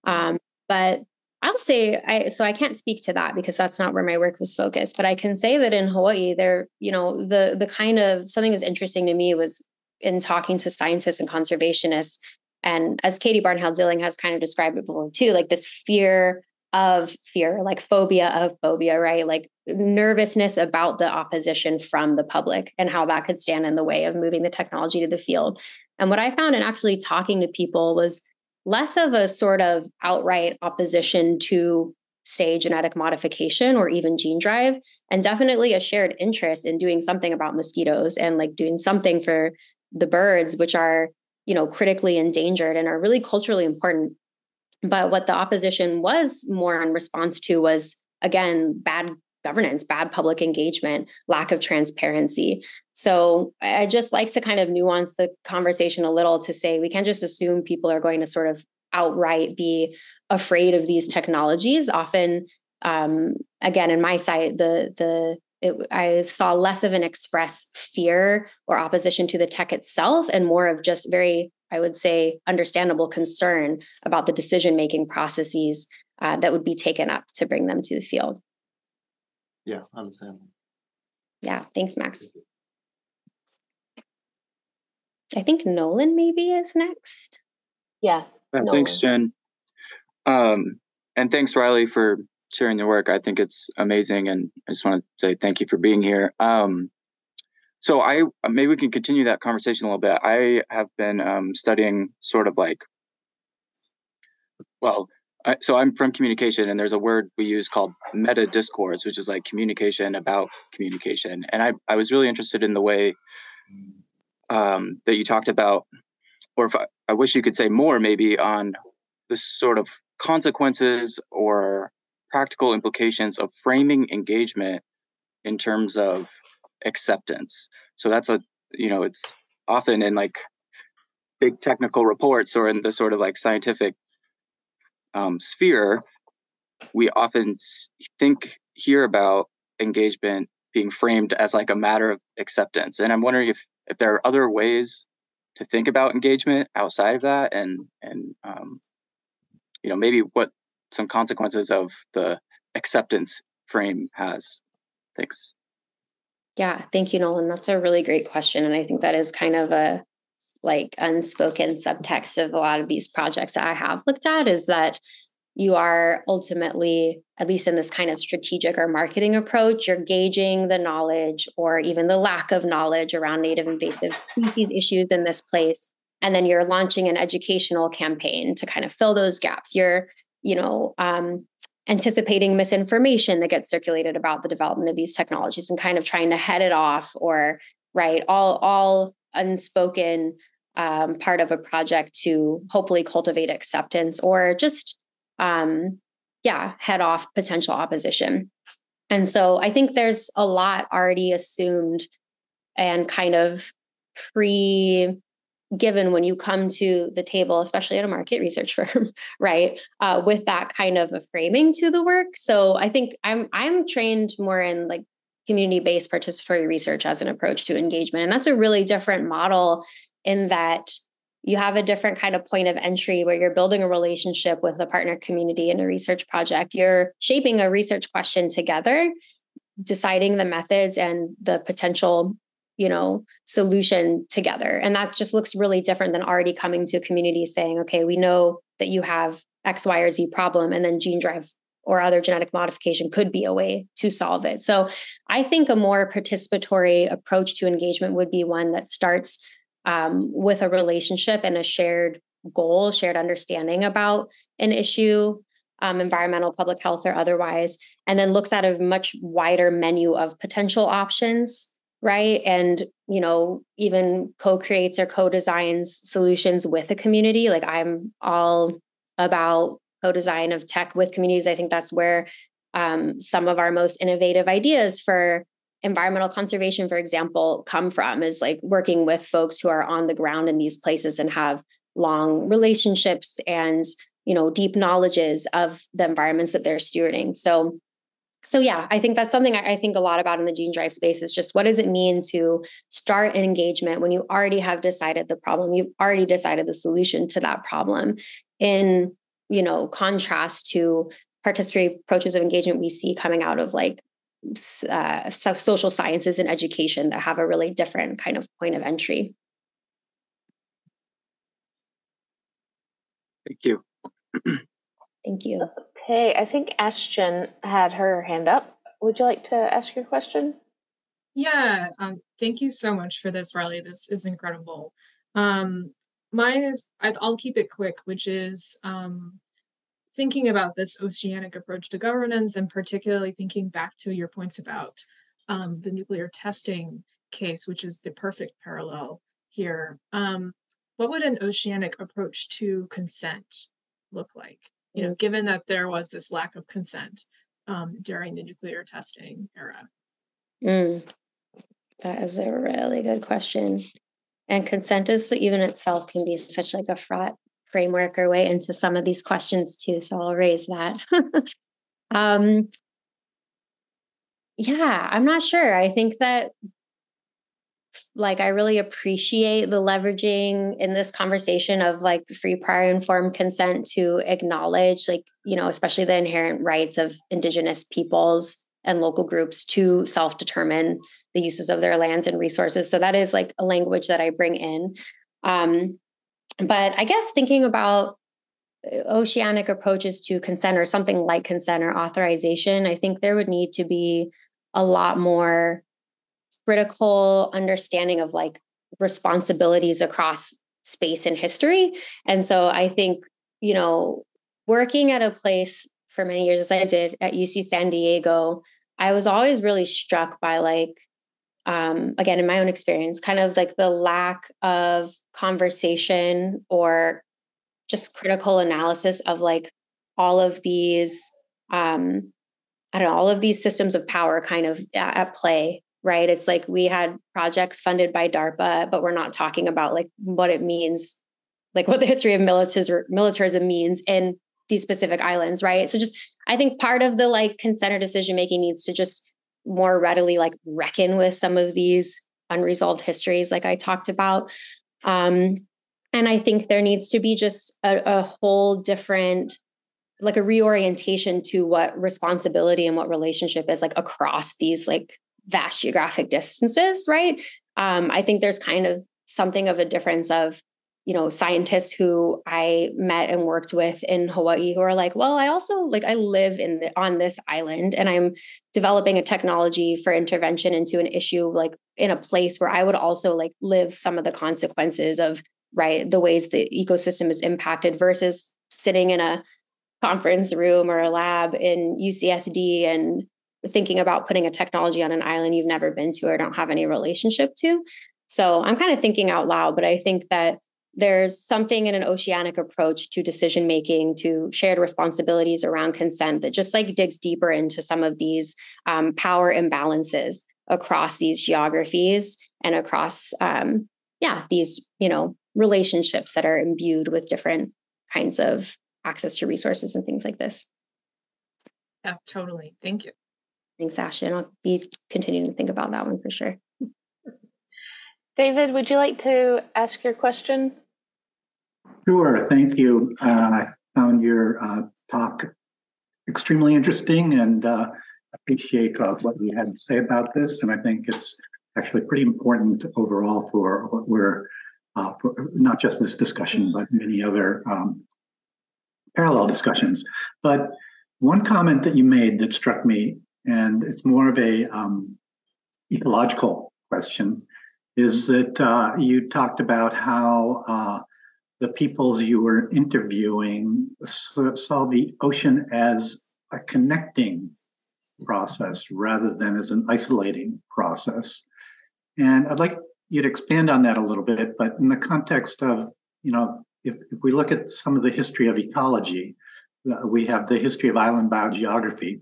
Um, but I'll say, I so I can't speak to that because that's not where my work was focused. But I can say that in Hawaii, there, you know, the the kind of something that's interesting to me was in talking to scientists and conservationists, and as Katie Barnhill Dilling has kind of described it before too, like this fear of fear, like phobia of phobia, right? Like nervousness about the opposition from the public and how that could stand in the way of moving the technology to the field. And what I found in actually talking to people was less of a sort of outright opposition to, say, genetic modification or even gene drive, and definitely a shared interest in doing something about mosquitoes and like doing something for the birds, which are, you know, critically endangered and are really culturally important but what the opposition was more in response to was, again, bad governance, bad public engagement, lack of transparency. So I just like to kind of nuance the conversation a little to say we can't just assume people are going to sort of outright be afraid of these technologies. Often, um, again, in my site, the the it, I saw less of an express fear or opposition to the tech itself, and more of just very I would say, understandable concern about the decision making processes uh, that would be taken up to bring them to the field. Yeah, understand. Yeah, thanks, Max. I think Nolan maybe is next. Yeah. thanks, Jen. Um, and thanks, Riley, for sharing your work. I think it's amazing, and I just want to say thank you for being here. Um, so I maybe we can continue that conversation a little bit. I have been um, studying sort of like, well, I, so I'm from communication, and there's a word we use called meta discourse, which is like communication about communication. And I I was really interested in the way um, that you talked about, or if I, I wish you could say more, maybe on the sort of consequences or practical implications of framing engagement in terms of acceptance. So that's a, you know, it's often in like big technical reports or in the sort of like scientific um, sphere, we often think, hear about engagement being framed as like a matter of acceptance. And I'm wondering if, if there are other ways to think about engagement outside of that and, and, um, you know, maybe what some consequences of the acceptance frame has. Thanks. Yeah, thank you, Nolan. That's a really great question. And I think that is kind of a like unspoken subtext of a lot of these projects that I have looked at is that you are ultimately, at least in this kind of strategic or marketing approach, you're gauging the knowledge or even the lack of knowledge around native invasive species issues in this place. And then you're launching an educational campaign to kind of fill those gaps. You're, you know, um, anticipating misinformation that gets circulated about the development of these technologies and kind of trying to head it off or right all all unspoken um, part of a project to hopefully cultivate acceptance or just um, yeah head off potential opposition. And so i think there's a lot already assumed and kind of pre given when you come to the table, especially at a market research firm, right? Uh, with that kind of a framing to the work. So I think I'm I'm trained more in like community-based participatory research as an approach to engagement. And that's a really different model in that you have a different kind of point of entry where you're building a relationship with a partner community in a research project. You're shaping a research question together, deciding the methods and the potential you know solution together. And that just looks really different than already coming to a community saying okay we know that you have x y or z problem and then gene drive or other genetic modification could be a way to solve it. So i think a more participatory approach to engagement would be one that starts um, with a relationship and a shared goal shared understanding about an issue um, environmental public health or otherwise and then looks at a much wider menu of potential options right? And you know even co-creates or co-designs solutions with a community like i'm all about co-design of tech with communities. I think that's where um, some of our most innovative ideas for environmental conservation for example come from is like working with folks who are on the ground in these places and have long relationships and you know deep knowledges of the environments that they're stewarding. So so yeah i think that's something I, think a lot about in the gene drive space is just what does it mean to start an engagement when you already have decided the problem you've already decided the solution to that problem? In you know contrast to participatory approaches of engagement we see coming out of like uh, social sciences and education that have a really different kind of point of entry. Thank you Thank you. Okay, I think Ashton had her hand up. Would you like to ask your question? Yeah, um, thank you so much for this, Riley. This is incredible. Um, mine is, I'll keep it quick, which is um, thinking about this oceanic approach to governance and particularly thinking back to your points about um, the nuclear testing case, which is the perfect parallel here. Um, what would an oceanic approach to consent look like? You know, given that there was this lack of consent um, during the nuclear testing era? Mm, that is a really good question. And consent is even itself can be such like a fraught framework or way into some of these questions too. So I'll raise that. um, yeah, I'm not sure. I think that like I really appreciate the leveraging in this conversation of like free prior informed consent to acknowledge like you know especially the inherent rights of indigenous peoples and local groups to self determine the uses of their lands and resources. So that is like a language that I bring in. Um, but I guess thinking about uh, oceanic approaches to consent or something like consent or authorization, I think there would need to be a lot more critical understanding of like responsibilities across space and history. And so I think, you know, working at a place for many years as I did at UC San Diego, I was always really struck by like um, again in my own experience kind of like the lack of conversation or just critical analysis of like all of these um, i don't know all of these systems of power kind of at play right? It's like we had projects funded by darpa but we're not talking about like what it means like what the history of militarism, means in these specific islands right? So just i think part of the like consent or decision making needs to just more readily like reckon with some of these unresolved histories like i talked about. Um and i think there needs to be just a, a whole different like a reorientation to what responsibility and what relationship is like across these like vast geographic distances right? Um i think there's kind of something of a difference of you know scientists who i met and worked with in hawaii who are like well i also like i live in the, on this island and i'm developing a technology for intervention into an issue like in a place where i would also like live some of the consequences of right the ways the ecosystem is impacted versus sitting in a conference room or a lab in ucsd and thinking about putting a technology on an island you've never been to or don't have any relationship to. So i'm kind of thinking out loud but i think that there's something in an oceanic approach to decision making to shared responsibilities around consent that just like digs deeper into some of these um, power imbalances across these geographies and across um, yeah these you know relationships that are imbued with different kinds of access to resources and things like this. Yeah totally. Thank you thanks ashley and i'll be continuing to think about that one for sure david would you like to ask your question Sure, thank you. Uh, I found your uh, talk extremely interesting and uh, appreciate uh, what you had to say about this. And I think it's actually pretty important overall for what we're, uh, for not just this discussion, but many other um, parallel discussions. But one comment that you made that struck me, and it's more of a um, ecological question, is that uh, you talked about how the peoples you were interviewing saw the ocean as a connecting process rather than as an isolating process. And I'd like you to expand on that a little bit, but in the context of, you know, if, if we look at some of the history of ecology, uh, we have the history of island biogeography,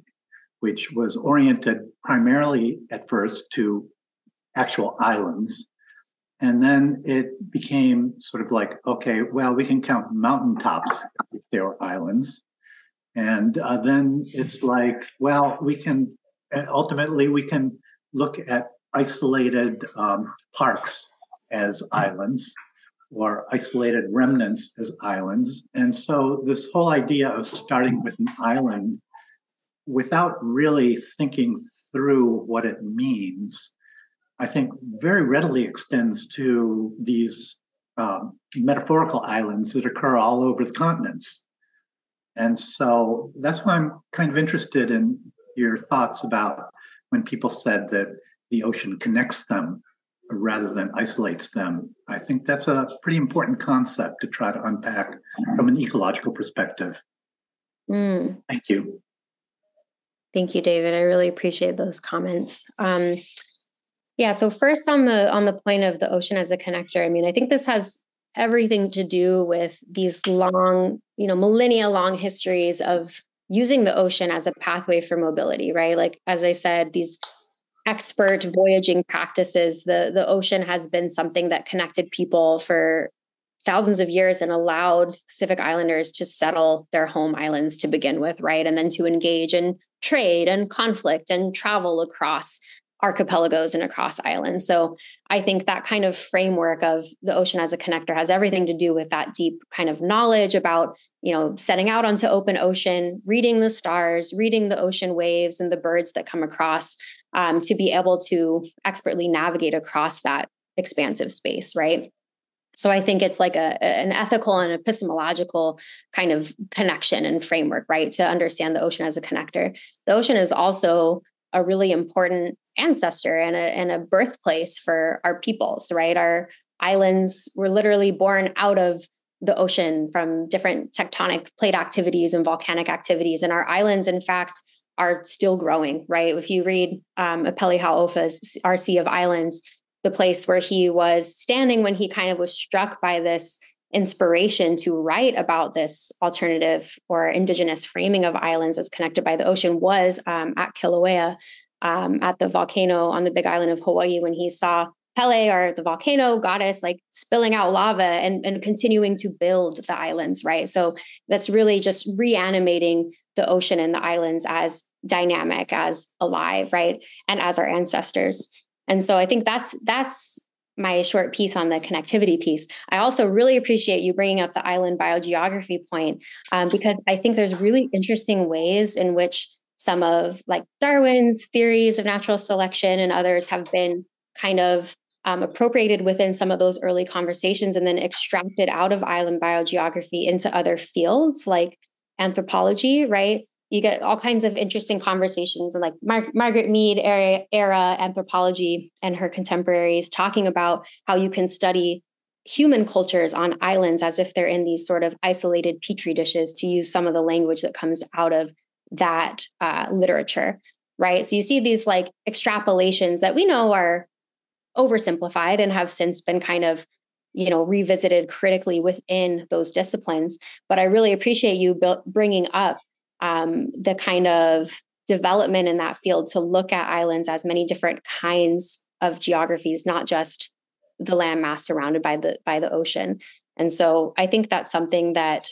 which was oriented primarily at first to actual islands and then it became sort of like, okay, well, we can count mountaintops if they were islands. And uh, then it's like, well, we can ultimately we can look at isolated um, parks as islands or isolated remnants as islands. And so this whole idea of starting with an island without really thinking through what it means I think, very readily extends to these um, metaphorical islands that occur all over the continents. And so that's why I'm kind of interested in your thoughts about when people said that the ocean connects them rather than isolates them. I think that's a pretty important concept to try to unpack from an ecological perspective. Mm. Thank you. Thank you, David. I really appreciate those comments. Um, yeah. So first on the on the point of the ocean as a connector, I mean, I think this has everything to do with these long, you know, millennia long histories of using the ocean as a pathway for mobility, right? Like as I said, these expert voyaging practices, the the ocean has been something that connected people for thousands of years and allowed Pacific Islanders to settle their home islands to begin with, right? And then to engage in trade and conflict and travel across archipelagos and across islands. So I think that kind of framework of the ocean as a connector has everything to do with that deep kind of knowledge about, you know, setting out onto open ocean, reading the stars, reading the ocean waves and the birds that come across um, to be able to expertly navigate across that expansive space, right? So I think it's like a an ethical and epistemological kind of connection and framework, right? To understand the ocean as a connector. The ocean is also a really important ancestor and a, and a birthplace for our peoples, right? Our islands were literally born out of the ocean from different tectonic plate activities and volcanic activities. And our islands, in fact, are still growing, right? If you read um, Hau'ofa's Our Sea of Islands, the place where he was standing when he kind of was struck by this inspiration to write about this alternative or indigenous framing of islands as connected by the ocean was um, at Kilauea um, at the volcano on the big island of Hawaii when he saw Pele or the volcano goddess like spilling out lava and, and continuing to build the islands, right? So that's really just reanimating the ocean and the islands as dynamic, as alive, right? And as our ancestors. And so I think that's that's my short piece on the connectivity piece. I also really appreciate you bringing up the island biogeography point um, because I think there's really interesting ways in which some of like Darwin's theories of natural selection and others have been kind of um, appropriated within some of those early conversations and then extracted out of island biogeography into other fields like anthropology, right? You get all kinds of interesting conversations and like Mar- margaret mead era, era anthropology and her contemporaries talking about how you can study human cultures on islands as if they're in these sort of isolated petri dishes to use some of the language that comes out of that uh, literature right? So you see these like extrapolations that we know are oversimplified and have since been kind of you know revisited critically within those disciplines. But i really appreciate you bringing up um, the kind of development in that field to look at islands as many different kinds of geographies, not just the landmass surrounded by the by the ocean. And so I think that's something that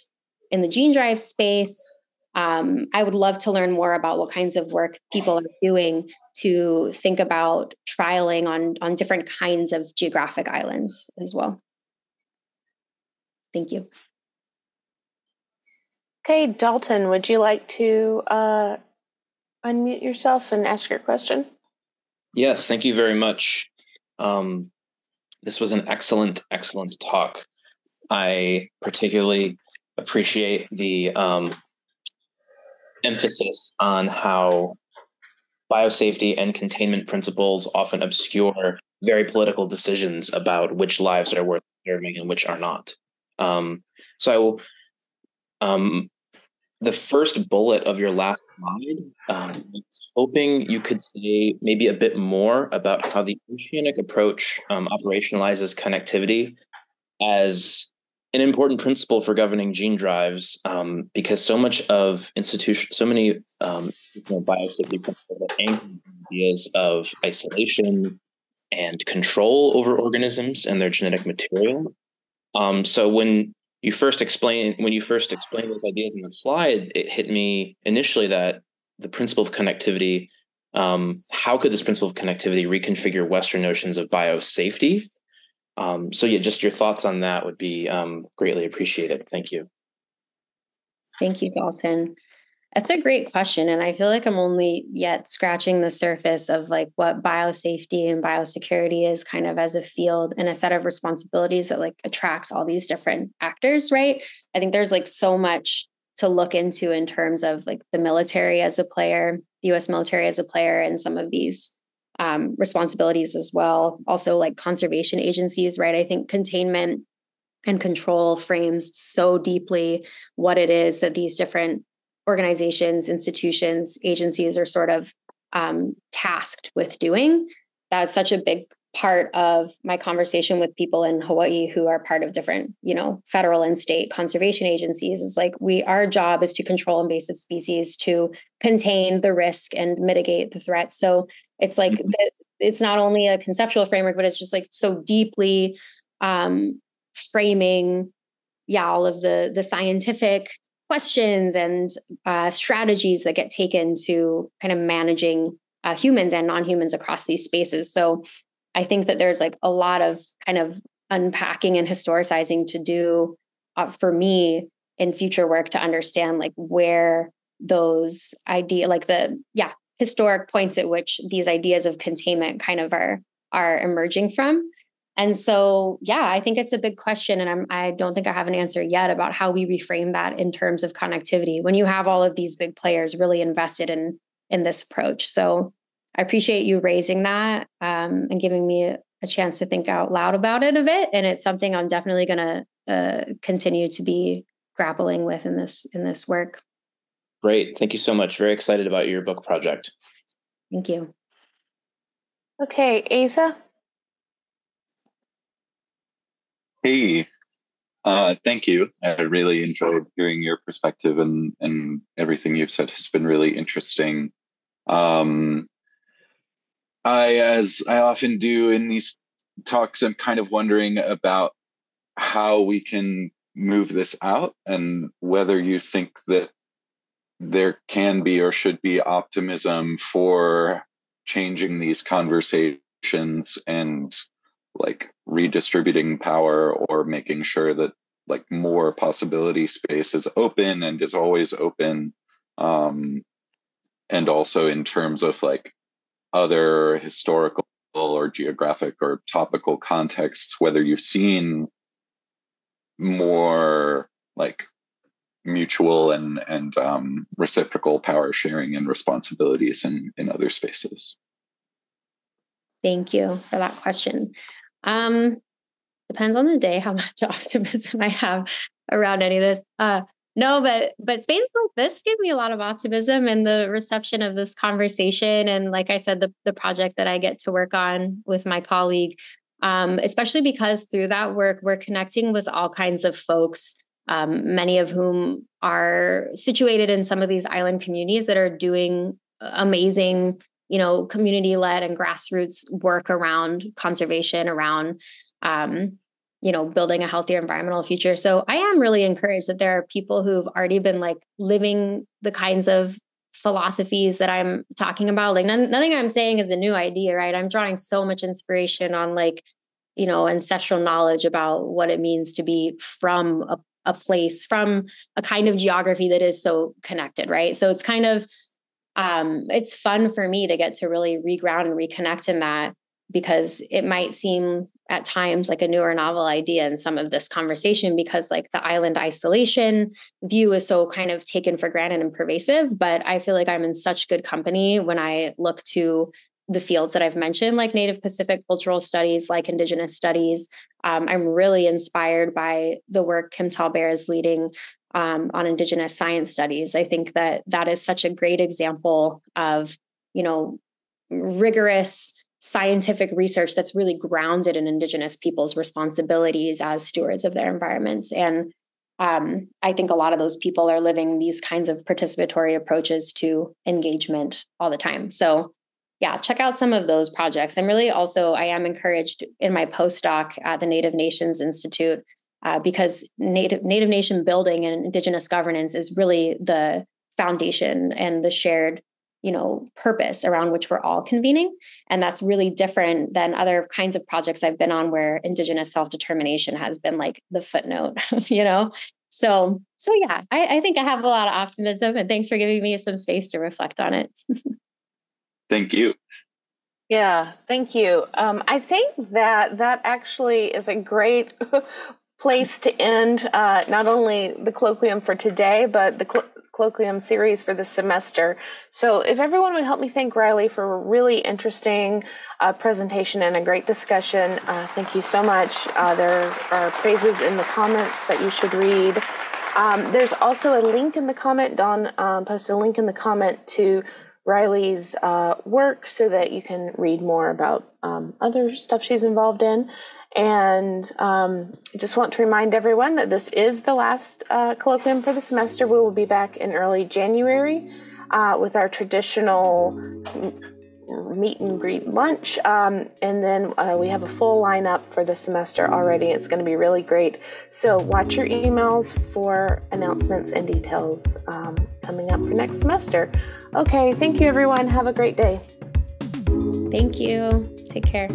in the gene drive space, um, I would love to learn more about what kinds of work people are doing to think about trialing on on different kinds of geographic islands as well. Thank you. Okay, Dalton, would you like to uh, unmute yourself and ask your question? Yes, thank you very much. Um, this was an excellent, excellent talk. I particularly appreciate the um, emphasis on how biosafety and containment principles often obscure very political decisions about which lives are worth preserving and which are not. Um, so um, the first bullet of your last slide, um, hoping you could say maybe a bit more about how the oceanic approach um, operationalizes connectivity as an important principle for governing gene drives, um, because so much of institution, so many um, biosafety principles anchor ideas of isolation and control over organisms and their genetic material. Um, so when you first explain when you first explained those ideas in the slide, it hit me initially that the principle of connectivity. Um, how could this principle of connectivity reconfigure Western notions of biosafety? Um, so, yeah, just your thoughts on that would be um, greatly appreciated. Thank you. Thank you, Dalton. That's a great question. And I feel like I'm only yet scratching the surface of like what biosafety and biosecurity is kind of as a field and a set of responsibilities that like attracts all these different actors, right? I think there's like so much to look into in terms of like the military as a player, the US military as a player, and some of these um, responsibilities as well. Also, like conservation agencies, right? I think containment and control frames so deeply what it is that these different organizations, institutions, agencies are sort of um, tasked with doing. That's such a big part of my conversation with people in Hawaii who are part of different, you know, federal and state conservation agencies is like we our job is to control invasive species to contain the risk and mitigate the threats. So it's like mm-hmm. the, it's not only a conceptual framework, but it's just like so deeply um, framing, yeah, all of the the scientific questions and uh, strategies that get taken to kind of managing uh, humans and non-humans across these spaces. So i think that there's like a lot of kind of unpacking and historicizing to do uh, for me in future work to understand like where those idea like the yeah historic points at which these ideas of containment kind of are are emerging from and so yeah i think it's a big question and I'm, i don't think i have an answer yet about how we reframe that in terms of connectivity when you have all of these big players really invested in in this approach. So i appreciate you raising that um, and giving me a, a, chance to think out loud about it a bit and it's something i'm definitely going to uh, continue to be grappling with in this in this work. Great. Thank you so much. Very excited about your book project. Thank you. Okay asa Hey, uh, thank you. I really enjoyed hearing your perspective, and and everything you've said has been really interesting. Um, I, as I often do in these talks, I'm kind of wondering about how we can move this out, and whether you think that there can be or should be optimism for changing these conversations and like redistributing power or making sure that like more possibility space is open and is always open um and also in terms of like other historical or geographic or topical contexts whether you've seen more like mutual and and um, reciprocal power sharing and responsibilities in in other spaces. Thank you for that question um, depends on the day how much optimism I have around any of this. Uh, no, but but spaces like this give me a lot of optimism and the reception of this conversation. And like I said, the the project that I get to work on with my colleague, um, especially because through that work we're connecting with all kinds of folks, um, many of whom are situated in some of these island communities that are doing amazing you know community led and grassroots work around conservation around um, you know building a healthier environmental future. So i am really encouraged that there are people who've already been like living the kinds of philosophies that i'm talking about. Like none, nothing i'm saying is a new idea right? I'm drawing so much inspiration on like you know ancestral knowledge about what it means to be from a, a place from a kind of geography that is so connected right? So it's kind of um, it's fun for me to get to really reground and reconnect in that because it might seem at times like a newer novel idea in some of this conversation because like the island isolation view is so kind of taken for granted and pervasive but i feel like i'm in such good company when i look to the fields that i've mentioned like native pacific cultural studies like indigenous studies. Um, i'm really inspired by the work kim TallBear is leading um, on indigenous science studies. I think that that is such a great example of you know rigorous scientific research that's really grounded in indigenous people's responsibilities as stewards of their environments. And um, i think a lot of those people are living these kinds of participatory approaches to engagement all the time. So yeah check out some of those projects. I'm really also i am encouraged in my postdoc at the native nations institute uh, because native native nation building and indigenous governance is really the foundation and the shared you know purpose around which we're all convening. And that's really different than other kinds of projects i've been on where indigenous self-determination has been like the footnote you know? So so yeah I, I think i have a lot of optimism and thanks for giving me some space to reflect on it. Thank you. Yeah, thank you. Um, I think that that actually is a great place to end uh, not only the colloquium for today, but the cl- colloquium series for the semester. So, if everyone would help me thank Riley for a really interesting uh, presentation and a great discussion, uh, thank you so much. Uh, there are praises in the comments that you should read. Um, there's also a link in the comment. Don um, posted a link in the comment to Riley's uh, work so that you can read more about um, other stuff she's involved in. And um, just want to remind everyone that this is the last uh, colloquium for the semester. We will be back in early January uh, with our traditional meet and greet lunch. Um, and then uh, we have a full lineup for the semester already. It's going to be really great. So watch your emails for announcements and details um, coming up for next semester. Okay, thank you, everyone. Have a great day. Thank you. Take care.